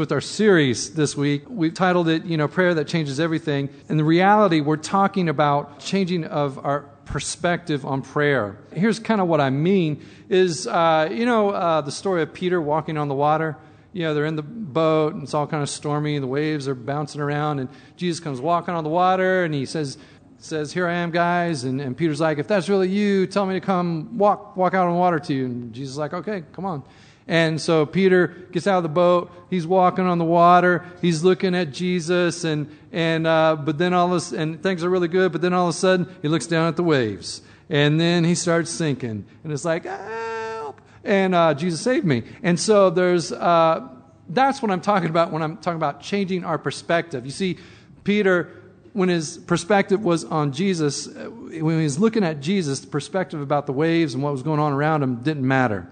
with our series this week. We've titled it, you know, Prayer That Changes Everything. In the reality, we're talking about changing of our perspective on prayer. Here's kind of what I mean is, uh, you know, uh, the story of Peter walking on the water. You know, they're in the boat and it's all kind of stormy and the waves are bouncing around and Jesus comes walking on the water and he says, says, Here I am, guys. And, and Peter's like, If that's really you, tell me to come walk, walk out on water to you. And Jesus is like, Okay, come on. And so Peter gets out of the boat. He's walking on the water. He's looking at Jesus, and and uh, but then all a, and things are really good. But then all of a sudden, he looks down at the waves, and then he starts sinking, and it's like help! And uh, Jesus saved me. And so there's uh, that's what I'm talking about when I'm talking about changing our perspective. You see, Peter when his perspective was on Jesus, uh, when he was looking at Jesus, the perspective about the waves and what was going on around him didn't matter.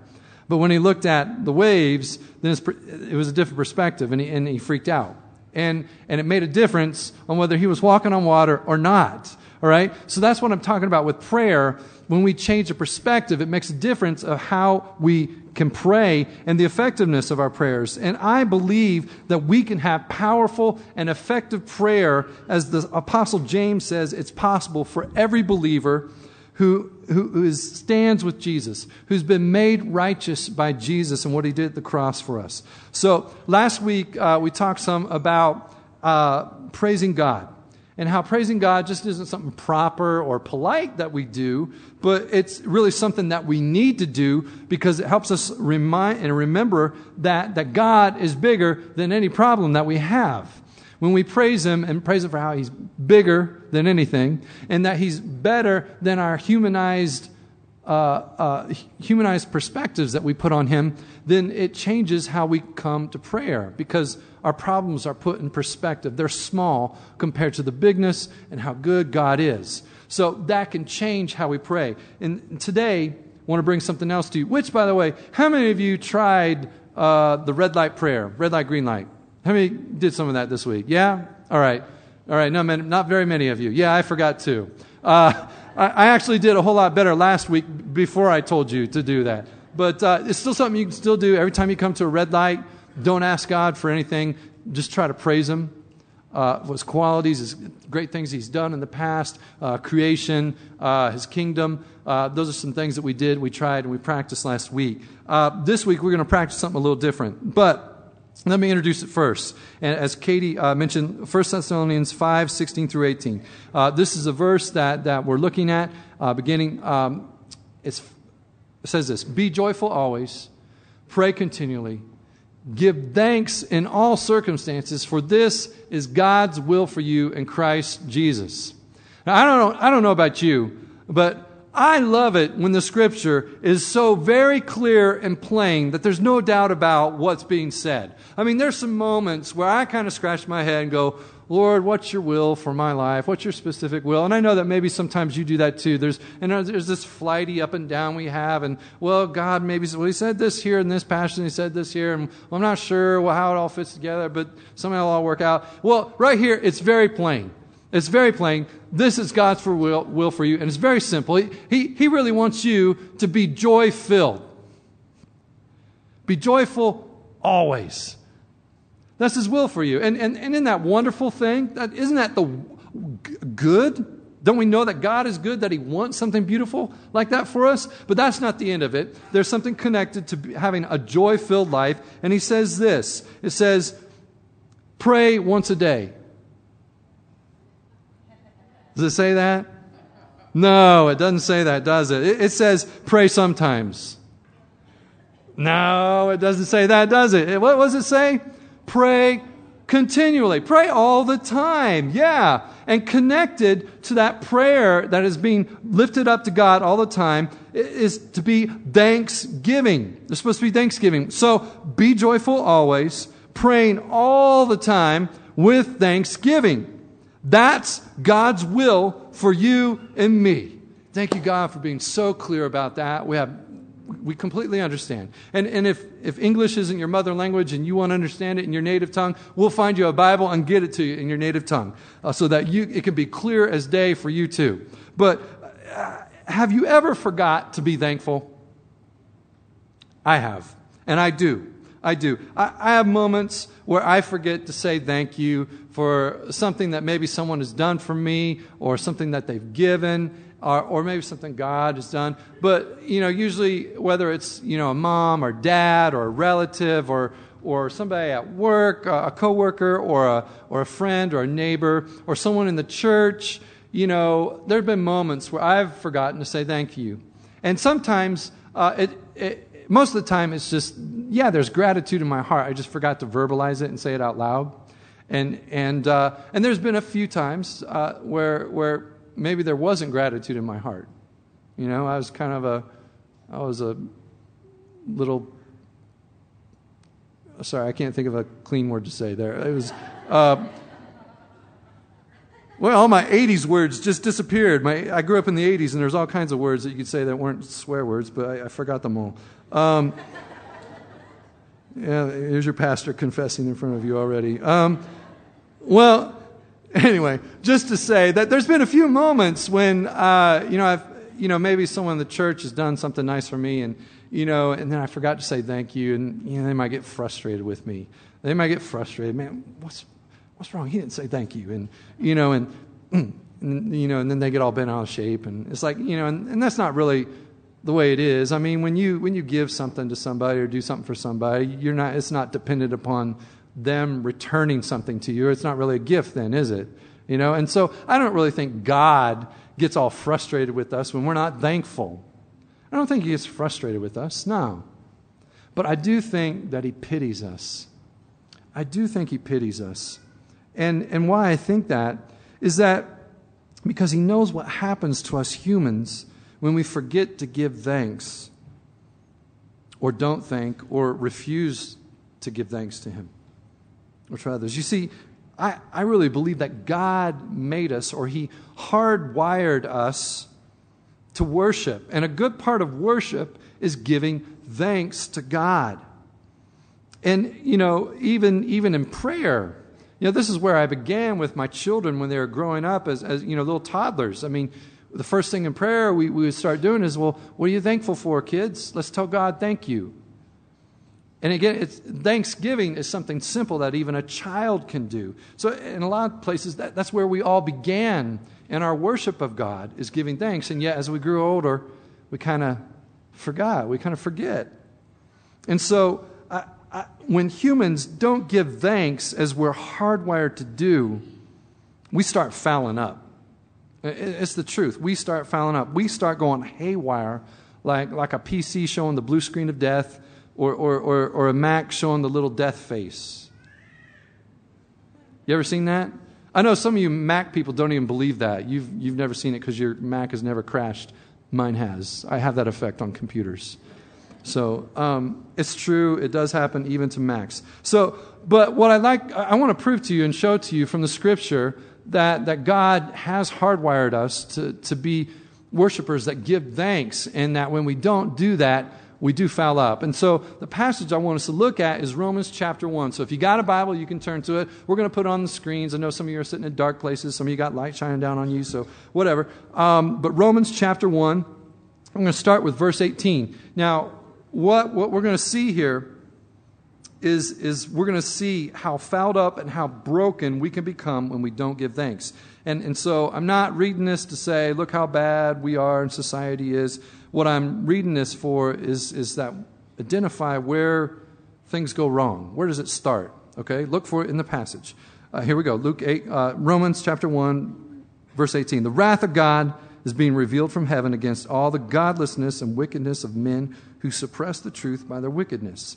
But when he looked at the waves, then it was a different perspective, and he, and he freaked out. And, and it made a difference on whether he was walking on water or not. All right? So that's what I'm talking about with prayer. When we change the perspective, it makes a difference of how we can pray and the effectiveness of our prayers. And I believe that we can have powerful and effective prayer, as the Apostle James says, it's possible for every believer who, who is, stands with Jesus, who's been made righteous by Jesus and what he did at the cross for us. So last week uh, we talked some about uh, praising God and how praising God just isn't something proper or polite that we do, but it's really something that we need to do because it helps us remind and remember that, that God is bigger than any problem that we have when we praise Him and praise Him for how He's bigger than anything and that He's better than our humanized, uh, uh, humanized perspectives that we put on Him, then it changes how we come to prayer because our problems are put in perspective. They're small compared to the bigness and how good God is. So that can change how we pray. And today, I want to bring something else to you, which, by the way, how many of you tried uh, the red light prayer, red light, green light? How many did some of that this week? Yeah? All right. All right. No, man, not very many of you. Yeah, I forgot too. Uh, I, actually did a whole lot better last week before I told you to do that. But uh, it's still something you can still do. Every time you come to a red light, don't ask God for anything. Just try to praise Him. Uh, his qualities, his great things he's done in the past, uh, creation, uh, his kingdom. Uh, those are some things that we did, we tried, and we practiced last week. Uh, this week, we're going to practice something a little different. But let me introduce it first. And as Katie uh, mentioned, 1 Thessalonians 5, 16 through 18. Uh, this is a verse that, that we're looking at, uh, beginning, um, it says this Be joyful always, pray continually, give thanks in all circumstances, for this is God's will for you in Christ Jesus. Now, I don't know, I don't know about you, but I love it when the scripture is so very clear and plain that there's no doubt about what's being said. I mean, there's some moments where I kind of scratch my head and go, Lord, what's your will for my life? What's your specific will? And I know that maybe sometimes you do that too. There's, and there's this flighty up and down we have, and well, God maybe well, He said this here in this passage, He said this here, and well, I'm not sure well, how it all fits together, but somehow it'll all work out. Well, right here, it's very plain. It's very plain. This is God's for will, will for you, and it's very simple. He, he, he really wants you to be joy filled. Be joyful always. That's His will for you. And, and, and isn't that wonderful thing? That, isn't that the good? Don't we know that God is good, that He wants something beautiful like that for us? But that's not the end of it. There's something connected to having a joy filled life. And He says this it says, pray once a day. Does it say that? No, it doesn't say that, does it? It, it says pray sometimes. No, it doesn't say that, does it? What does it say? Pray continually. Pray all the time. Yeah. And connected to that prayer that is being lifted up to God all the time is to be thanksgiving. There's supposed to be thanksgiving. So be joyful always, praying all the time with thanksgiving. That's God's will for you and me. Thank you, God, for being so clear about that. We have we completely understand. And, and if, if English isn't your mother language and you want to understand it in your native tongue, we'll find you a Bible and get it to you in your native tongue uh, so that you, it can be clear as day for you too. But uh, have you ever forgot to be thankful? I have, and I do. I do. I, I have moments where I forget to say thank you for something that maybe someone has done for me or something that they've given or, or maybe something God has done. But, you know, usually whether it's, you know, a mom or dad or a relative or, or somebody at work, a coworker or a, or a friend or a neighbor or someone in the church, you know, there have been moments where I've forgotten to say thank you. And sometimes, uh, it, it, most of the time, it's just, yeah, there's gratitude in my heart. I just forgot to verbalize it and say it out loud. And, and, uh, and there's been a few times uh, where, where maybe there wasn't gratitude in my heart. You know, I was kind of a, I was a little, sorry, I can't think of a clean word to say there. It was, uh, well, all my 80s words just disappeared. My, I grew up in the 80s, and there's all kinds of words that you could say that weren't swear words, but I, I forgot them all. Um, yeah, here's your pastor confessing in front of you already. Um, well, anyway, just to say that there's been a few moments when, uh, you know, I've, you know, maybe someone in the church has done something nice for me, and you know, and then I forgot to say thank you, and you know, they might get frustrated with me. They might get frustrated. Man, what's what's wrong? He didn't say thank you, and you know, and, and you know, and then they get all bent out of shape, and it's like, you know, and, and that's not really the way it is. I mean, when you when you give something to somebody or do something for somebody, you're not. It's not dependent upon them returning something to you. It's not really a gift, then, is it? You know, and so I don't really think God gets all frustrated with us when we're not thankful. I don't think He gets frustrated with us, no. But I do think that He pities us. I do think He pities us. And, and why I think that is that because He knows what happens to us humans when we forget to give thanks or don't thank or refuse to give thanks to Him or to others. You see, I, I really believe that God made us or He hardwired us to worship. And a good part of worship is giving thanks to God. And, you know, even, even in prayer, you know, this is where I began with my children when they were growing up as, as you know, little toddlers. I mean, the first thing in prayer we, we would start doing is, well, what are you thankful for, kids? Let's tell God thank you. And again, Thanksgiving is something simple that even a child can do. So, in a lot of places, that, that's where we all began in our worship of God, is giving thanks. And yet, as we grew older, we kind of forgot. We kind of forget. And so, I, I, when humans don't give thanks as we're hardwired to do, we start fouling up. It's the truth. We start fouling up. We start going haywire like, like a PC showing the blue screen of death or, or, or, or a Mac showing the little death face. You ever seen that? I know some of you Mac people don't even believe that. You've, you've never seen it because your Mac has never crashed. Mine has. I have that effect on computers. So um, it's true. It does happen even to Macs. So, but what I like, I want to prove to you and show to you from the scripture that, that God has hardwired us to, to be worshipers that give thanks, and that when we don't do that, we do foul up. And so the passage I want us to look at is Romans chapter 1. So if you got a Bible, you can turn to it. We're going to put it on the screens. I know some of you are sitting in dark places, some of you got light shining down on you, so whatever. Um, but Romans chapter 1, I'm going to start with verse 18. Now, what, what we're going to see here is, is we're going to see how fouled up and how broken we can become when we don't give thanks. And, and so I'm not reading this to say, look how bad we are and society is what I'm reading this for is, is that identify where things go wrong. Where does it start? Okay, look for it in the passage. Uh, here we go. Luke 8, uh, Romans chapter 1, verse 18. The wrath of God is being revealed from heaven against all the godlessness and wickedness of men who suppress the truth by their wickedness.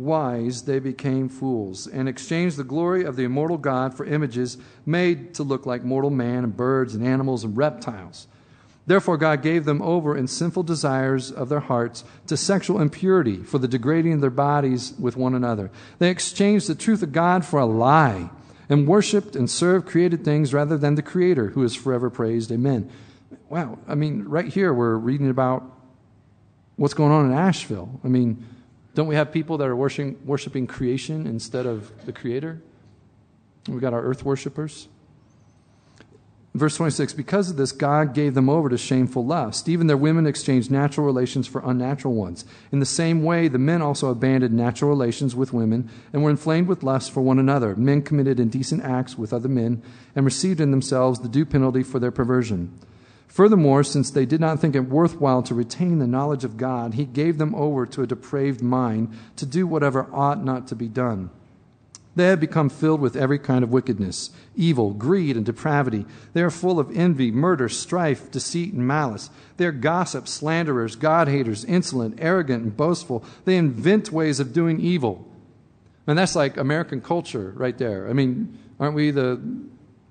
wise, they became fools and exchanged the glory of the immortal God for images made to look like mortal man and birds and animals and reptiles. Therefore, God gave them over in sinful desires of their hearts to sexual impurity for the degrading of their bodies with one another. They exchanged the truth of God for a lie and worshiped and served created things rather than the Creator, who is forever praised. Amen. Wow. I mean, right here we're reading about what's going on in Asheville. I mean, don't we have people that are worshiping, worshiping creation instead of the Creator? We've got our earth worshippers. Verse 26 Because of this, God gave them over to shameful lust. Even their women exchanged natural relations for unnatural ones. In the same way, the men also abandoned natural relations with women and were inflamed with lust for one another. Men committed indecent acts with other men and received in themselves the due penalty for their perversion. Furthermore, since they did not think it worthwhile to retain the knowledge of God, he gave them over to a depraved mind to do whatever ought not to be done. They have become filled with every kind of wickedness, evil, greed, and depravity. They are full of envy, murder, strife, deceit, and malice. They are gossips, slanderers, God haters, insolent, arrogant, and boastful. They invent ways of doing evil. And that's like American culture right there. I mean, aren't we the,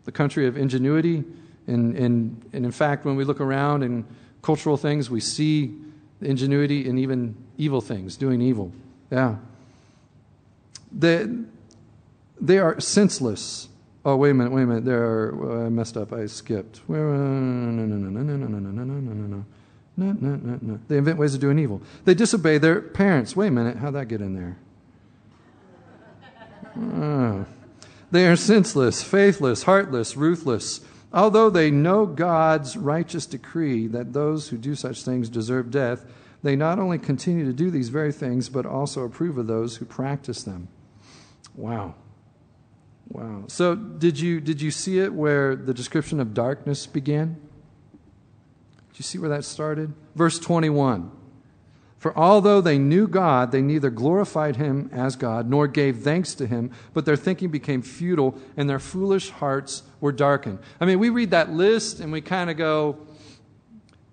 the country of ingenuity? And, and, and in fact, when we look around in cultural things, we see ingenuity in even evil things, doing evil. Yeah. The, they are senseless. Oh, wait a minute, wait a minute. There, well, I messed up. I skipped. No, no, no, no, no, no, no, no, no, no, no, no, no. No, no, no, no. They invent ways of doing evil. They disobey their parents. Wait a minute. How'd that get in there? Oh. They are senseless, faithless, heartless, ruthless. Although they know God's righteous decree that those who do such things deserve death, they not only continue to do these very things, but also approve of those who practice them. Wow. Wow. So did you did you see it where the description of darkness began? Did you see where that started? Verse 21. For although they knew God, they neither glorified him as God nor gave thanks to him, but their thinking became futile and their foolish hearts were darkened. I mean, we read that list and we kind of go,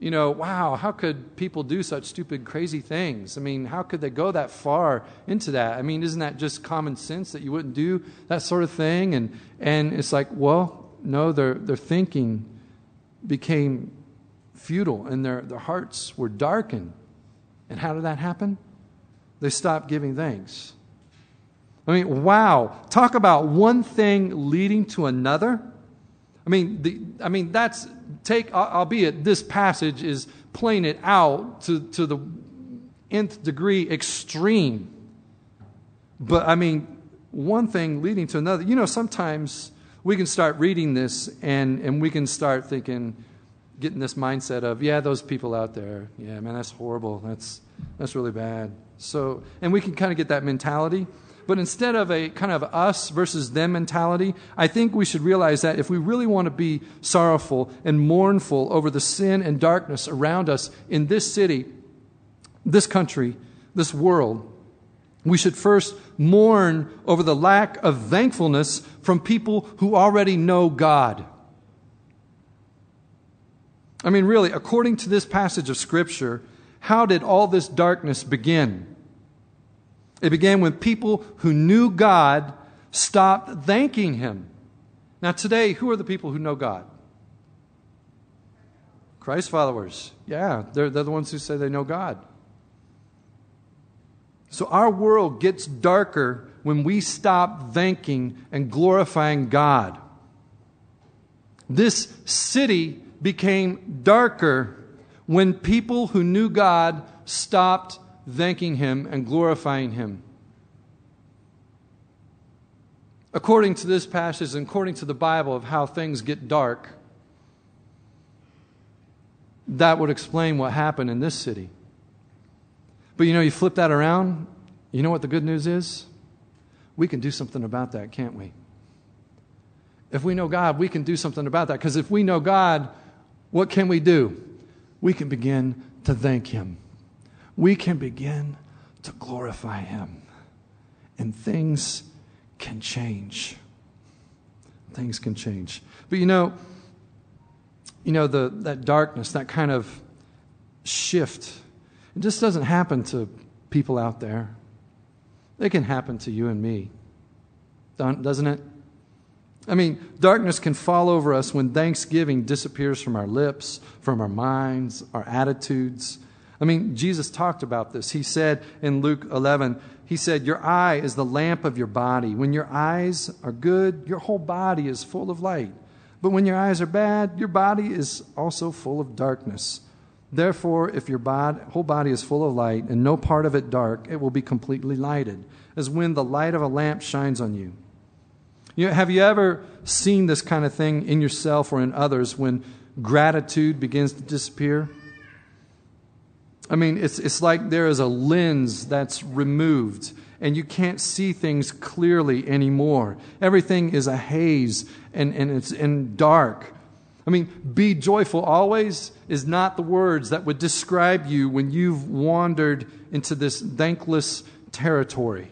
you know, wow, how could people do such stupid, crazy things? I mean, how could they go that far into that? I mean, isn't that just common sense that you wouldn't do that sort of thing? And, and it's like, well, no, their, their thinking became futile and their, their hearts were darkened. And how did that happen? They stopped giving thanks. I mean, wow, talk about one thing leading to another. I mean, the, I mean that's take, albeit this passage is playing it out to, to the nth degree extreme. But I mean, one thing leading to another. You know, sometimes we can start reading this and, and we can start thinking, getting this mindset of, yeah, those people out there, yeah, man, that's horrible. That's, that's really bad. So, and we can kind of get that mentality. But instead of a kind of us versus them mentality, I think we should realize that if we really want to be sorrowful and mournful over the sin and darkness around us in this city, this country, this world, we should first mourn over the lack of thankfulness from people who already know God. I mean, really, according to this passage of Scripture, how did all this darkness begin? It began when people who knew God stopped thanking Him. Now, today, who are the people who know God? Christ followers. Yeah, they're, they're the ones who say they know God. So our world gets darker when we stop thanking and glorifying God. This city became darker when people who knew God stopped thanking Him and glorifying Him. According to this passage and according to the Bible of how things get dark, that would explain what happened in this city. But you know, you flip that around, you know what the good news is? We can do something about that, can't we? If we know God, we can do something about that. Because if we know God, what can we do? We can begin to thank Him we can begin to glorify Him. And things can change. Things can change. But you know, you know, the, that darkness, that kind of shift, it just doesn't happen to people out there. It can happen to you and me, doesn't it? I mean, darkness can fall over us when thanksgiving disappears from our lips, from our minds, our attitudes. I mean, Jesus talked about this. He said in Luke 11, He said, Your eye is the lamp of your body. When your eyes are good, your whole body is full of light. But when your eyes are bad, your body is also full of darkness. Therefore, if your whole body is full of light and no part of it dark, it will be completely lighted, as when the light of a lamp shines on you. You know, have you ever seen this kind of thing in yourself or in others when gratitude begins to disappear? I mean, it's, it's like there is a lens that's removed and you can't see things clearly anymore. Everything is a haze and, and it's in dark. I mean, be joyful always is not the words that would describe you when you've wandered into this thankless territory.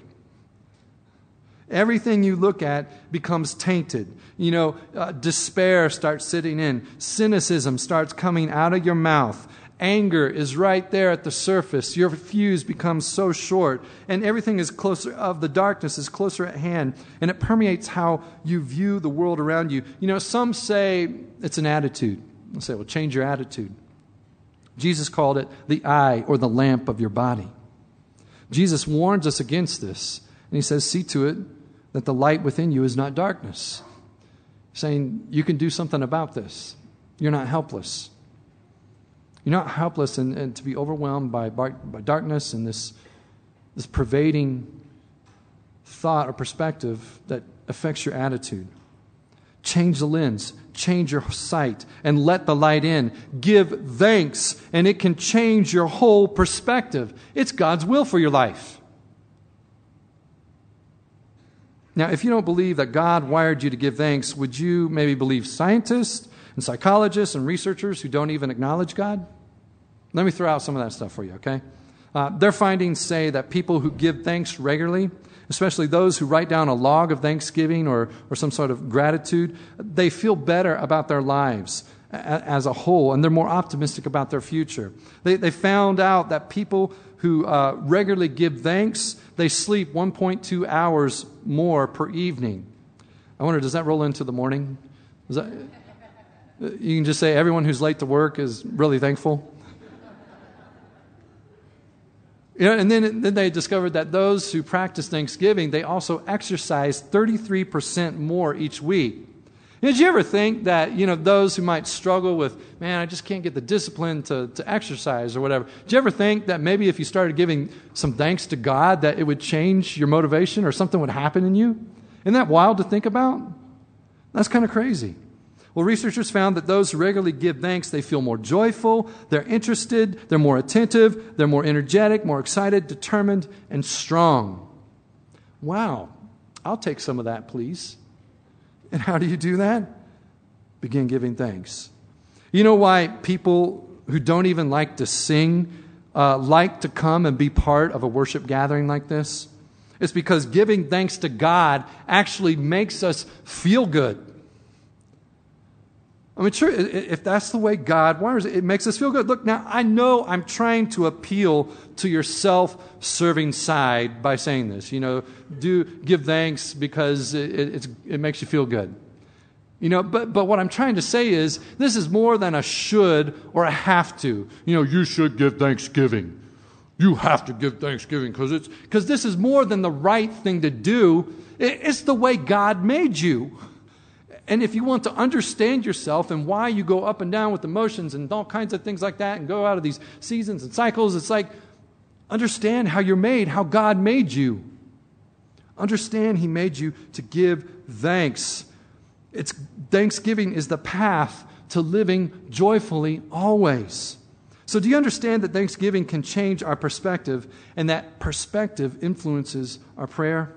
Everything you look at becomes tainted. You know, uh, despair starts sitting in, cynicism starts coming out of your mouth. Anger is right there at the surface. Your fuse becomes so short, and everything is closer of the darkness is closer at hand, and it permeates how you view the world around you. You know, some say it's an attitude. I say, well, change your attitude. Jesus called it the eye or the lamp of your body. Jesus warns us against this, and he says, see to it that the light within you is not darkness. Saying you can do something about this. You're not helpless. You're not helpless and, and to be overwhelmed by, by, by darkness and this, this pervading thought or perspective that affects your attitude. Change the lens, change your sight, and let the light in. Give thanks, and it can change your whole perspective. It's God's will for your life. Now, if you don't believe that God wired you to give thanks, would you maybe believe scientists and psychologists and researchers who don't even acknowledge God? Let me throw out some of that stuff for you, okay? Uh, their findings say that people who give thanks regularly, especially those who write down a log of thanksgiving or, or some sort of gratitude, they feel better about their lives as a whole and they're more optimistic about their future. They, they found out that people who uh, regularly give thanks, they sleep 1.2 hours more per evening. I wonder, does that roll into the morning? That, you can just say everyone who's late to work is really thankful. You know, and then, then they discovered that those who practice Thanksgiving, they also exercise 33% more each week. Did you ever think that, you know, those who might struggle with, man, I just can't get the discipline to, to exercise or whatever, did you ever think that maybe if you started giving some thanks to God, that it would change your motivation or something would happen in you? Isn't that wild to think about? That's kind of crazy. Well, researchers found that those who regularly give thanks, they feel more joyful, they're interested, they're more attentive, they're more energetic, more excited, determined, and strong. Wow, I'll take some of that, please. And how do you do that? Begin giving thanks. You know why people who don't even like to sing uh, like to come and be part of a worship gathering like this? It's because giving thanks to God actually makes us feel good. Mean, sure, if that's the way God wires it, it makes us feel good. Look, now, I know I'm trying to appeal to your self serving side by saying this. You know, do give thanks because it, it makes you feel good. You know, but, but what I'm trying to say is this is more than a should or a have to. You know, you should give thanksgiving. You have to give thanksgiving because it's because this is more than the right thing to do. It's the way God made you. And if you want to understand yourself and why you go up and down with emotions and all kinds of things like that and go out of these seasons and cycles, it's like understand how you're made, how God made you. Understand He made you to give thanks. It's, thanksgiving is the path to living joyfully always. So, do you understand that Thanksgiving can change our perspective and that perspective influences our prayer?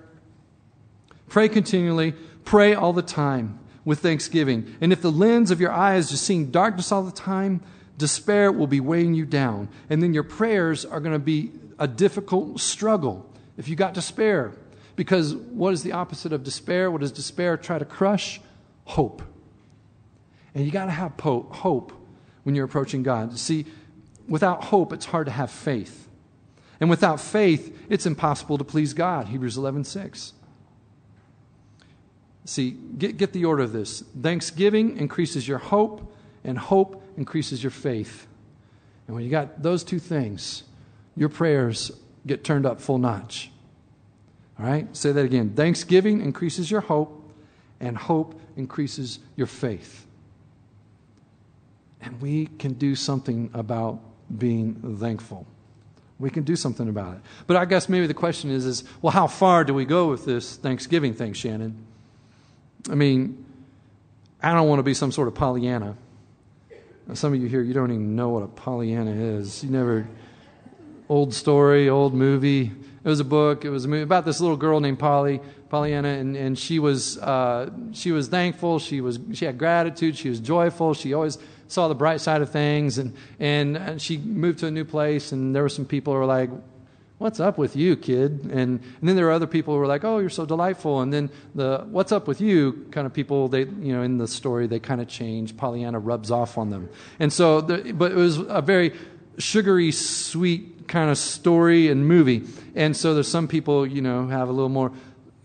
Pray continually, pray all the time with thanksgiving. And if the lens of your eye is just seeing darkness all the time, despair will be weighing you down. And then your prayers are going to be a difficult struggle if you got despair. Because what is the opposite of despair? What does despair try to crush? Hope. And you got to have hope when you're approaching God. See, without hope, it's hard to have faith. And without faith, it's impossible to please God. Hebrews 11 6. See, get, get the order of this. Thanksgiving increases your hope, and hope increases your faith. And when you got those two things, your prayers get turned up full notch. All right? Say that again. Thanksgiving increases your hope, and hope increases your faith. And we can do something about being thankful. We can do something about it. But I guess maybe the question is, is well, how far do we go with this Thanksgiving thing, Shannon? I mean, I don't want to be some sort of Pollyanna. Some of you here, you don't even know what a Pollyanna is. You never, old story, old movie. It was a book. It was a movie about this little girl named Polly, Pollyanna, and, and she was uh, she was thankful. She was she had gratitude. She was joyful. She always saw the bright side of things, and and she moved to a new place, and there were some people who were like, What's up with you, kid? And, and then there are other people who are like, oh, you're so delightful. And then the what's up with you kind of people, they, you know, in the story, they kind of change. Pollyanna rubs off on them. And so, the, but it was a very sugary, sweet kind of story and movie. And so there's some people, you know, have a little more,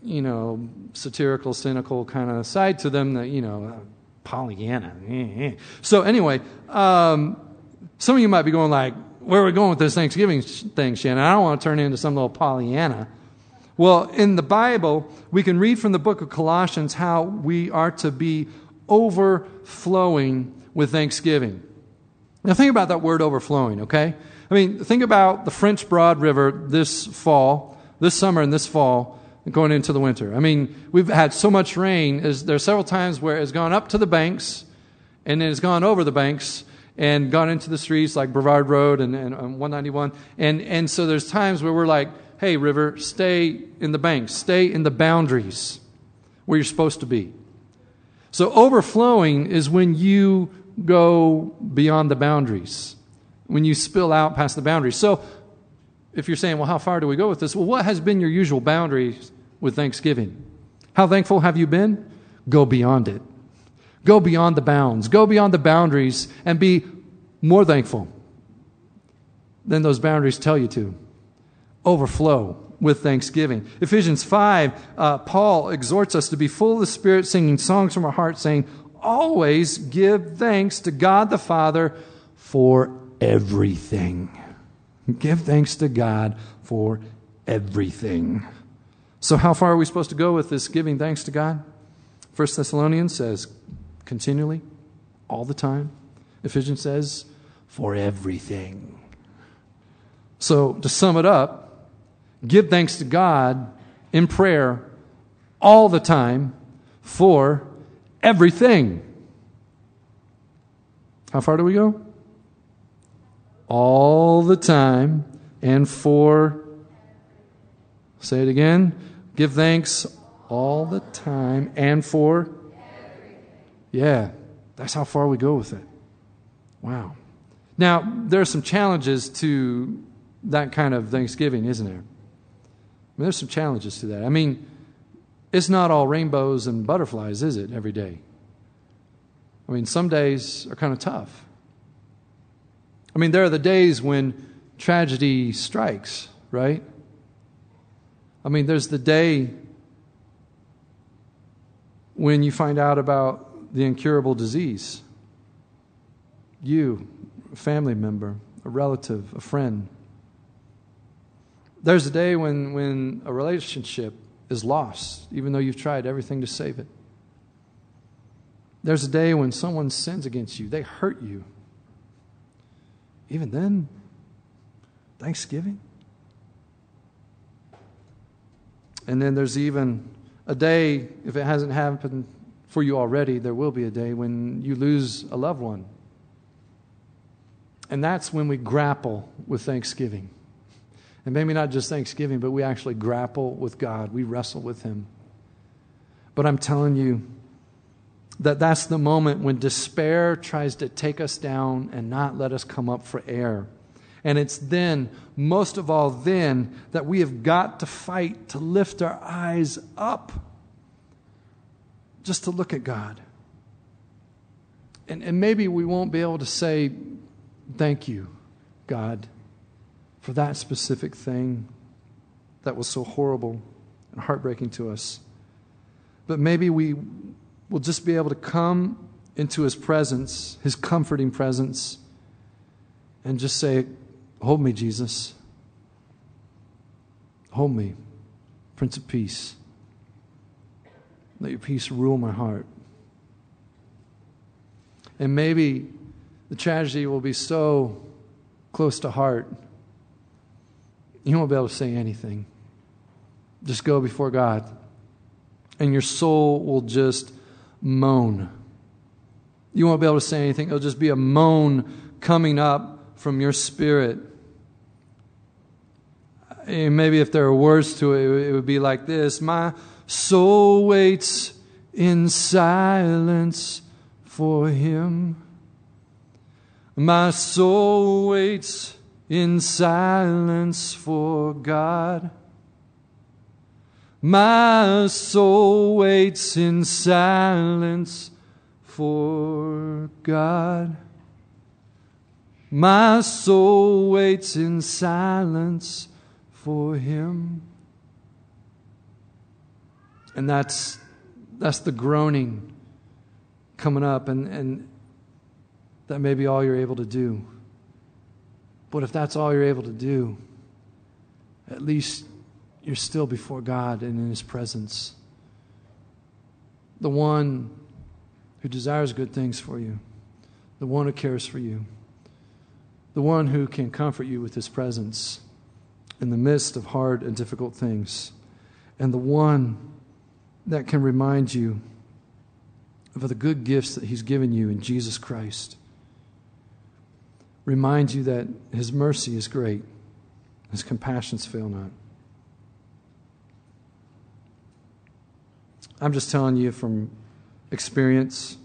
you know, satirical, cynical kind of side to them that, you know, uh, Pollyanna. Eh, eh. So anyway, um, some of you might be going like, where are we going with this Thanksgiving thing, Shannon? I don't want to turn into some little Pollyanna. Well, in the Bible, we can read from the book of Colossians how we are to be overflowing with thanksgiving. Now, think about that word overflowing, okay? I mean, think about the French Broad River this fall, this summer and this fall, going into the winter. I mean, we've had so much rain. There are several times where it's gone up to the banks and then it's gone over the banks and gone into the streets like Brevard Road and, and, and 191. And, and so there's times where we're like, hey, river, stay in the banks, stay in the boundaries where you're supposed to be. So overflowing is when you go beyond the boundaries, when you spill out past the boundaries. So if you're saying, well, how far do we go with this? Well, what has been your usual boundaries with Thanksgiving? How thankful have you been? Go beyond it. Go beyond the bounds, go beyond the boundaries, and be more thankful than those boundaries tell you to. Overflow with thanksgiving. Ephesians 5, uh, Paul exhorts us to be full of the Spirit, singing songs from our hearts, saying, Always give thanks to God the Father for everything. Give thanks to God for everything. So, how far are we supposed to go with this giving thanks to God? First Thessalonians says, continually, all the time. Ephesians says, for everything. So, to sum it up, give thanks to God in prayer all the time for everything. How far do we go? All the time and for, say it again, give thanks all the time and for yeah, that's how far we go with it. Wow. Now, there are some challenges to that kind of Thanksgiving, isn't there? I mean, there's some challenges to that. I mean, it's not all rainbows and butterflies, is it, every day? I mean, some days are kind of tough. I mean, there are the days when tragedy strikes, right? I mean, there's the day when you find out about the incurable disease. You, a family member, a relative, a friend. There's a day when, when a relationship is lost, even though you've tried everything to save it. There's a day when someone sins against you, they hurt you. Even then, Thanksgiving. And then there's even a day, if it hasn't happened for you already, there will be a day when you lose a loved one. And that's when we grapple with thanksgiving. And maybe not just thanksgiving, but we actually grapple with God. We wrestle with Him. But I'm telling you that that's the moment when despair tries to take us down and not let us come up for air. And it's then, most of all, then, that we have got to fight to lift our eyes up just to look at God. And, and maybe we won't be able to say, Thank you, God, for that specific thing that was so horrible and heartbreaking to us. but maybe we will just be able to come into His presence, His comforting presence, and just say, Hold me, Jesus. Hold me, Prince of Peace. Let your peace rule my heart. And maybe the tragedy will be so close to heart, you won't be able to say anything. Just go before God, and your soul will just moan. You won't be able to say anything. It'll just be a moan coming up from your spirit. And maybe if there are words to it, it would be like this My soul waits in silence for him. My soul waits in silence for God. My soul waits in silence for God. My soul waits in silence for Him. And that's, that's the groaning coming up, and, and that may be all you're able to do. But if that's all you're able to do, at least you're still before God and in His presence. The one who desires good things for you, the one who cares for you the one who can comfort you with his presence in the midst of hard and difficult things, and the one that can remind you of the good gifts that he's given you in Jesus Christ. Remind you that his mercy is great, his compassions fail not. I'm just telling you from experience,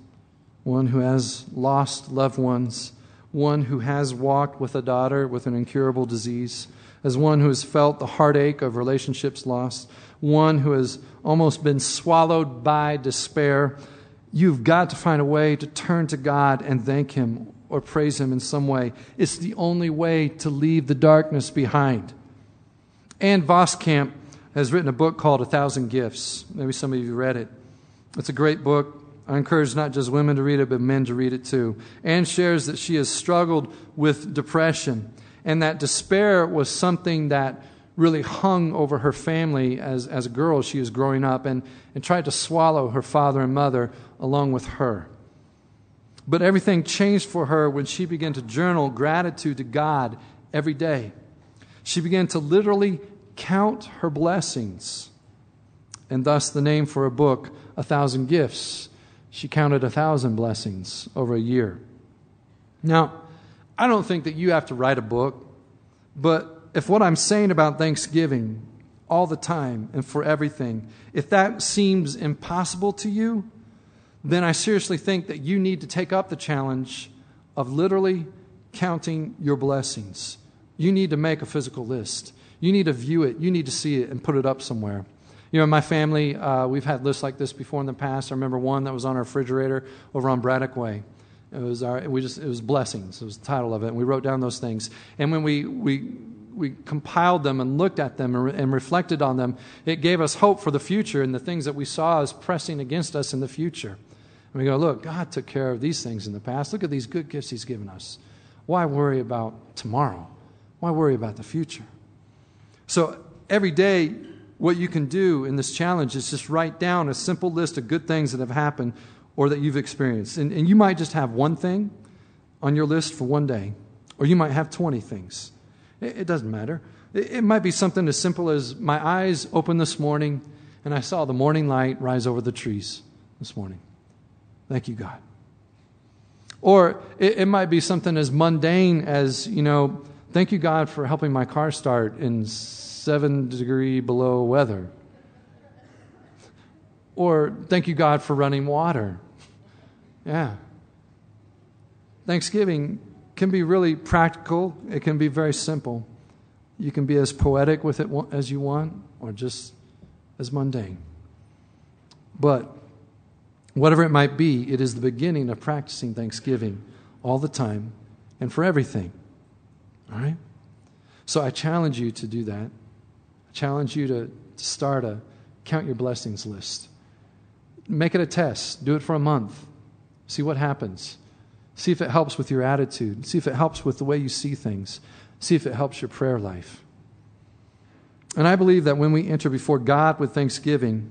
one who has lost loved ones one who has walked with a daughter with an incurable disease, as one who has felt the heartache of relationships lost, one who has almost been swallowed by despair. You've got to find a way to turn to God and thank Him or praise Him in some way. It's the only way to leave the darkness behind. Ann Voskamp has written a book called A Thousand Gifts. Maybe some of you read it. It's a great book. I encourage not just women to read it, but men to read it too. Ann shares that she has struggled with depression and that despair was something that really hung over her family as, as a girl she was growing up and, and tried to swallow her father and mother along with her. But everything changed for her when she began to journal gratitude to God every day. She began to literally count her blessings, and thus the name for a book, A Thousand Gifts she counted a thousand blessings over a year. Now, I don't think that you have to write a book, but if what I'm saying about Thanksgiving all the time and for everything, if that seems impossible to you, then I seriously think that you need to take up the challenge of literally counting your blessings. You need to make a physical list. You need to view it. You need to see it and put it up somewhere. You know, my family, uh, we've had lists like this before in the past. I remember one that was on our refrigerator over on Braddock Way. It was our, we just, it was blessings. It was the title of it. And we wrote down those things. And when we, we, we compiled them and looked at them and, re- and reflected on them, it gave us hope for the future and the things that we saw as pressing against us in the future. And we go, look, God took care of these things in the past. Look at these good gifts He's given us. Why worry about tomorrow? Why worry about the future? So every day, what you can do in this challenge is just write down a simple list of good things that have happened or that you've experienced. And, and you might just have one thing on your list for one day, or you might have 20 things. It, it doesn't matter. It, it might be something as simple as my eyes opened this morning and I saw the morning light rise over the trees this morning. Thank you, God. Or it, it might be something as mundane as, you know, thank you, God, for helping my car start in seven degree below weather. Or thank you, God, for running water. Yeah. Thanksgiving can be really practical, it can be very simple. You can be as poetic with it as you want, or just as mundane. But whatever it might be, it is the beginning of practicing Thanksgiving all the time and for everything. All right? So I challenge you to do that I challenge you to, to start a count your blessings list. make it a test. Do it for a month. See what happens. See if it helps with your attitude. See if it helps with the way you see things. See if it helps your prayer life. And I believe that when we enter before God with thanksgiving,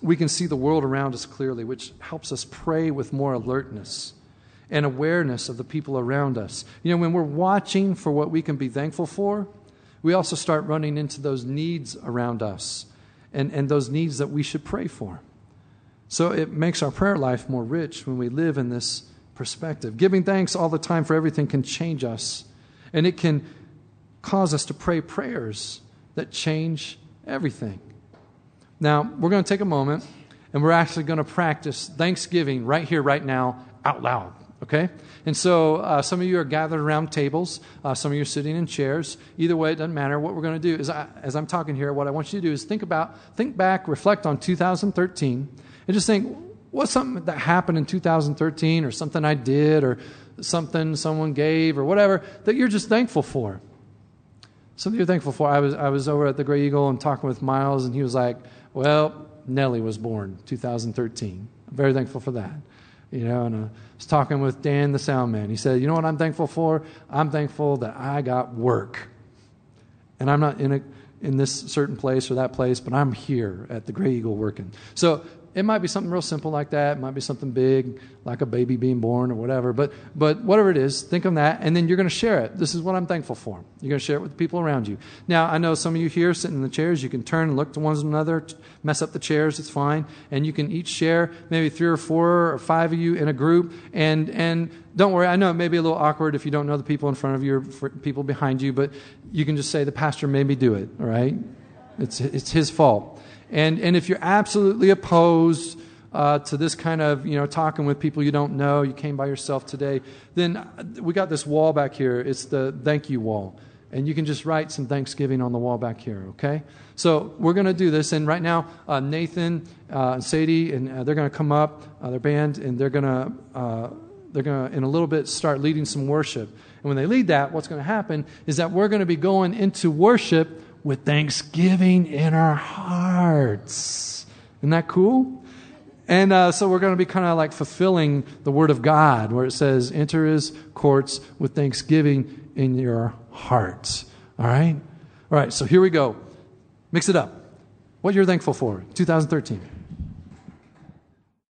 we can see the world around us clearly, which helps us pray with more alertness and awareness of the people around us. You know, when we're watching for what we can be thankful for, we also start running into those needs around us and, and those needs that we should pray for. So it makes our prayer life more rich when we live in this perspective. Giving thanks all the time for everything can change us, and it can cause us to pray prayers that change everything. Now, we're going to take a moment and we're actually going to practice Thanksgiving right here, right now, out loud. Okay? And so uh, some of you are gathered around tables, uh, some of you are sitting in chairs. Either way, it doesn't matter. What we're going to do is, I, as I'm talking here, what I want you to do is think about, think back, reflect on 2013, and just think, what's something that happened in 2013 or something I did or something someone gave or whatever that you're just thankful for? Something you're thankful for. I was, I was over at the Gray Eagle and talking with Miles, and he was like, well, Nellie was born 2013. I'm very thankful for that. You know, and I was talking with Dan, the sound man. He said, You know what I'm thankful for? I'm thankful that I got work. And I'm not in, a, in this certain place or that place, but I'm here at the Gray Eagle working. So it might be something real simple like that. It might be something big, like a baby being born or whatever. But, but whatever it is, think of that, and then you're going to share it. This is what I'm thankful for. You're going to share it with the people around you. Now, I know some of you here sitting in the chairs, you can turn and look to one another, mess up the chairs, it's fine. And you can each share, maybe three or four or five of you in a group. And, and don't worry, I know it may be a little awkward if you don't know the people in front of you or people behind you, but you can just say, the pastor made me do it, all right? It's, it's his fault. And, and if you're absolutely opposed uh, to this kind of, you know, talking with people you don't know, you came by yourself today, then we got this wall back here. It's the thank you wall. And you can just write some Thanksgiving on the wall back here, okay? So we're going to do this. And right now, uh, Nathan uh, and Sadie, and uh, they're going to come up, uh, their band, and they're going to, uh, they're going to, in a little bit, start leading some worship. And when they lead that, what's going to happen is that we're going to be going into worship with thanksgiving in our hearts. Isn't that cool? And uh, so we're going to be kind of like fulfilling the Word of God, where it says, enter his courts with thanksgiving in your hearts. All right? All right, so here we go. Mix it up. What you're thankful for, 2013.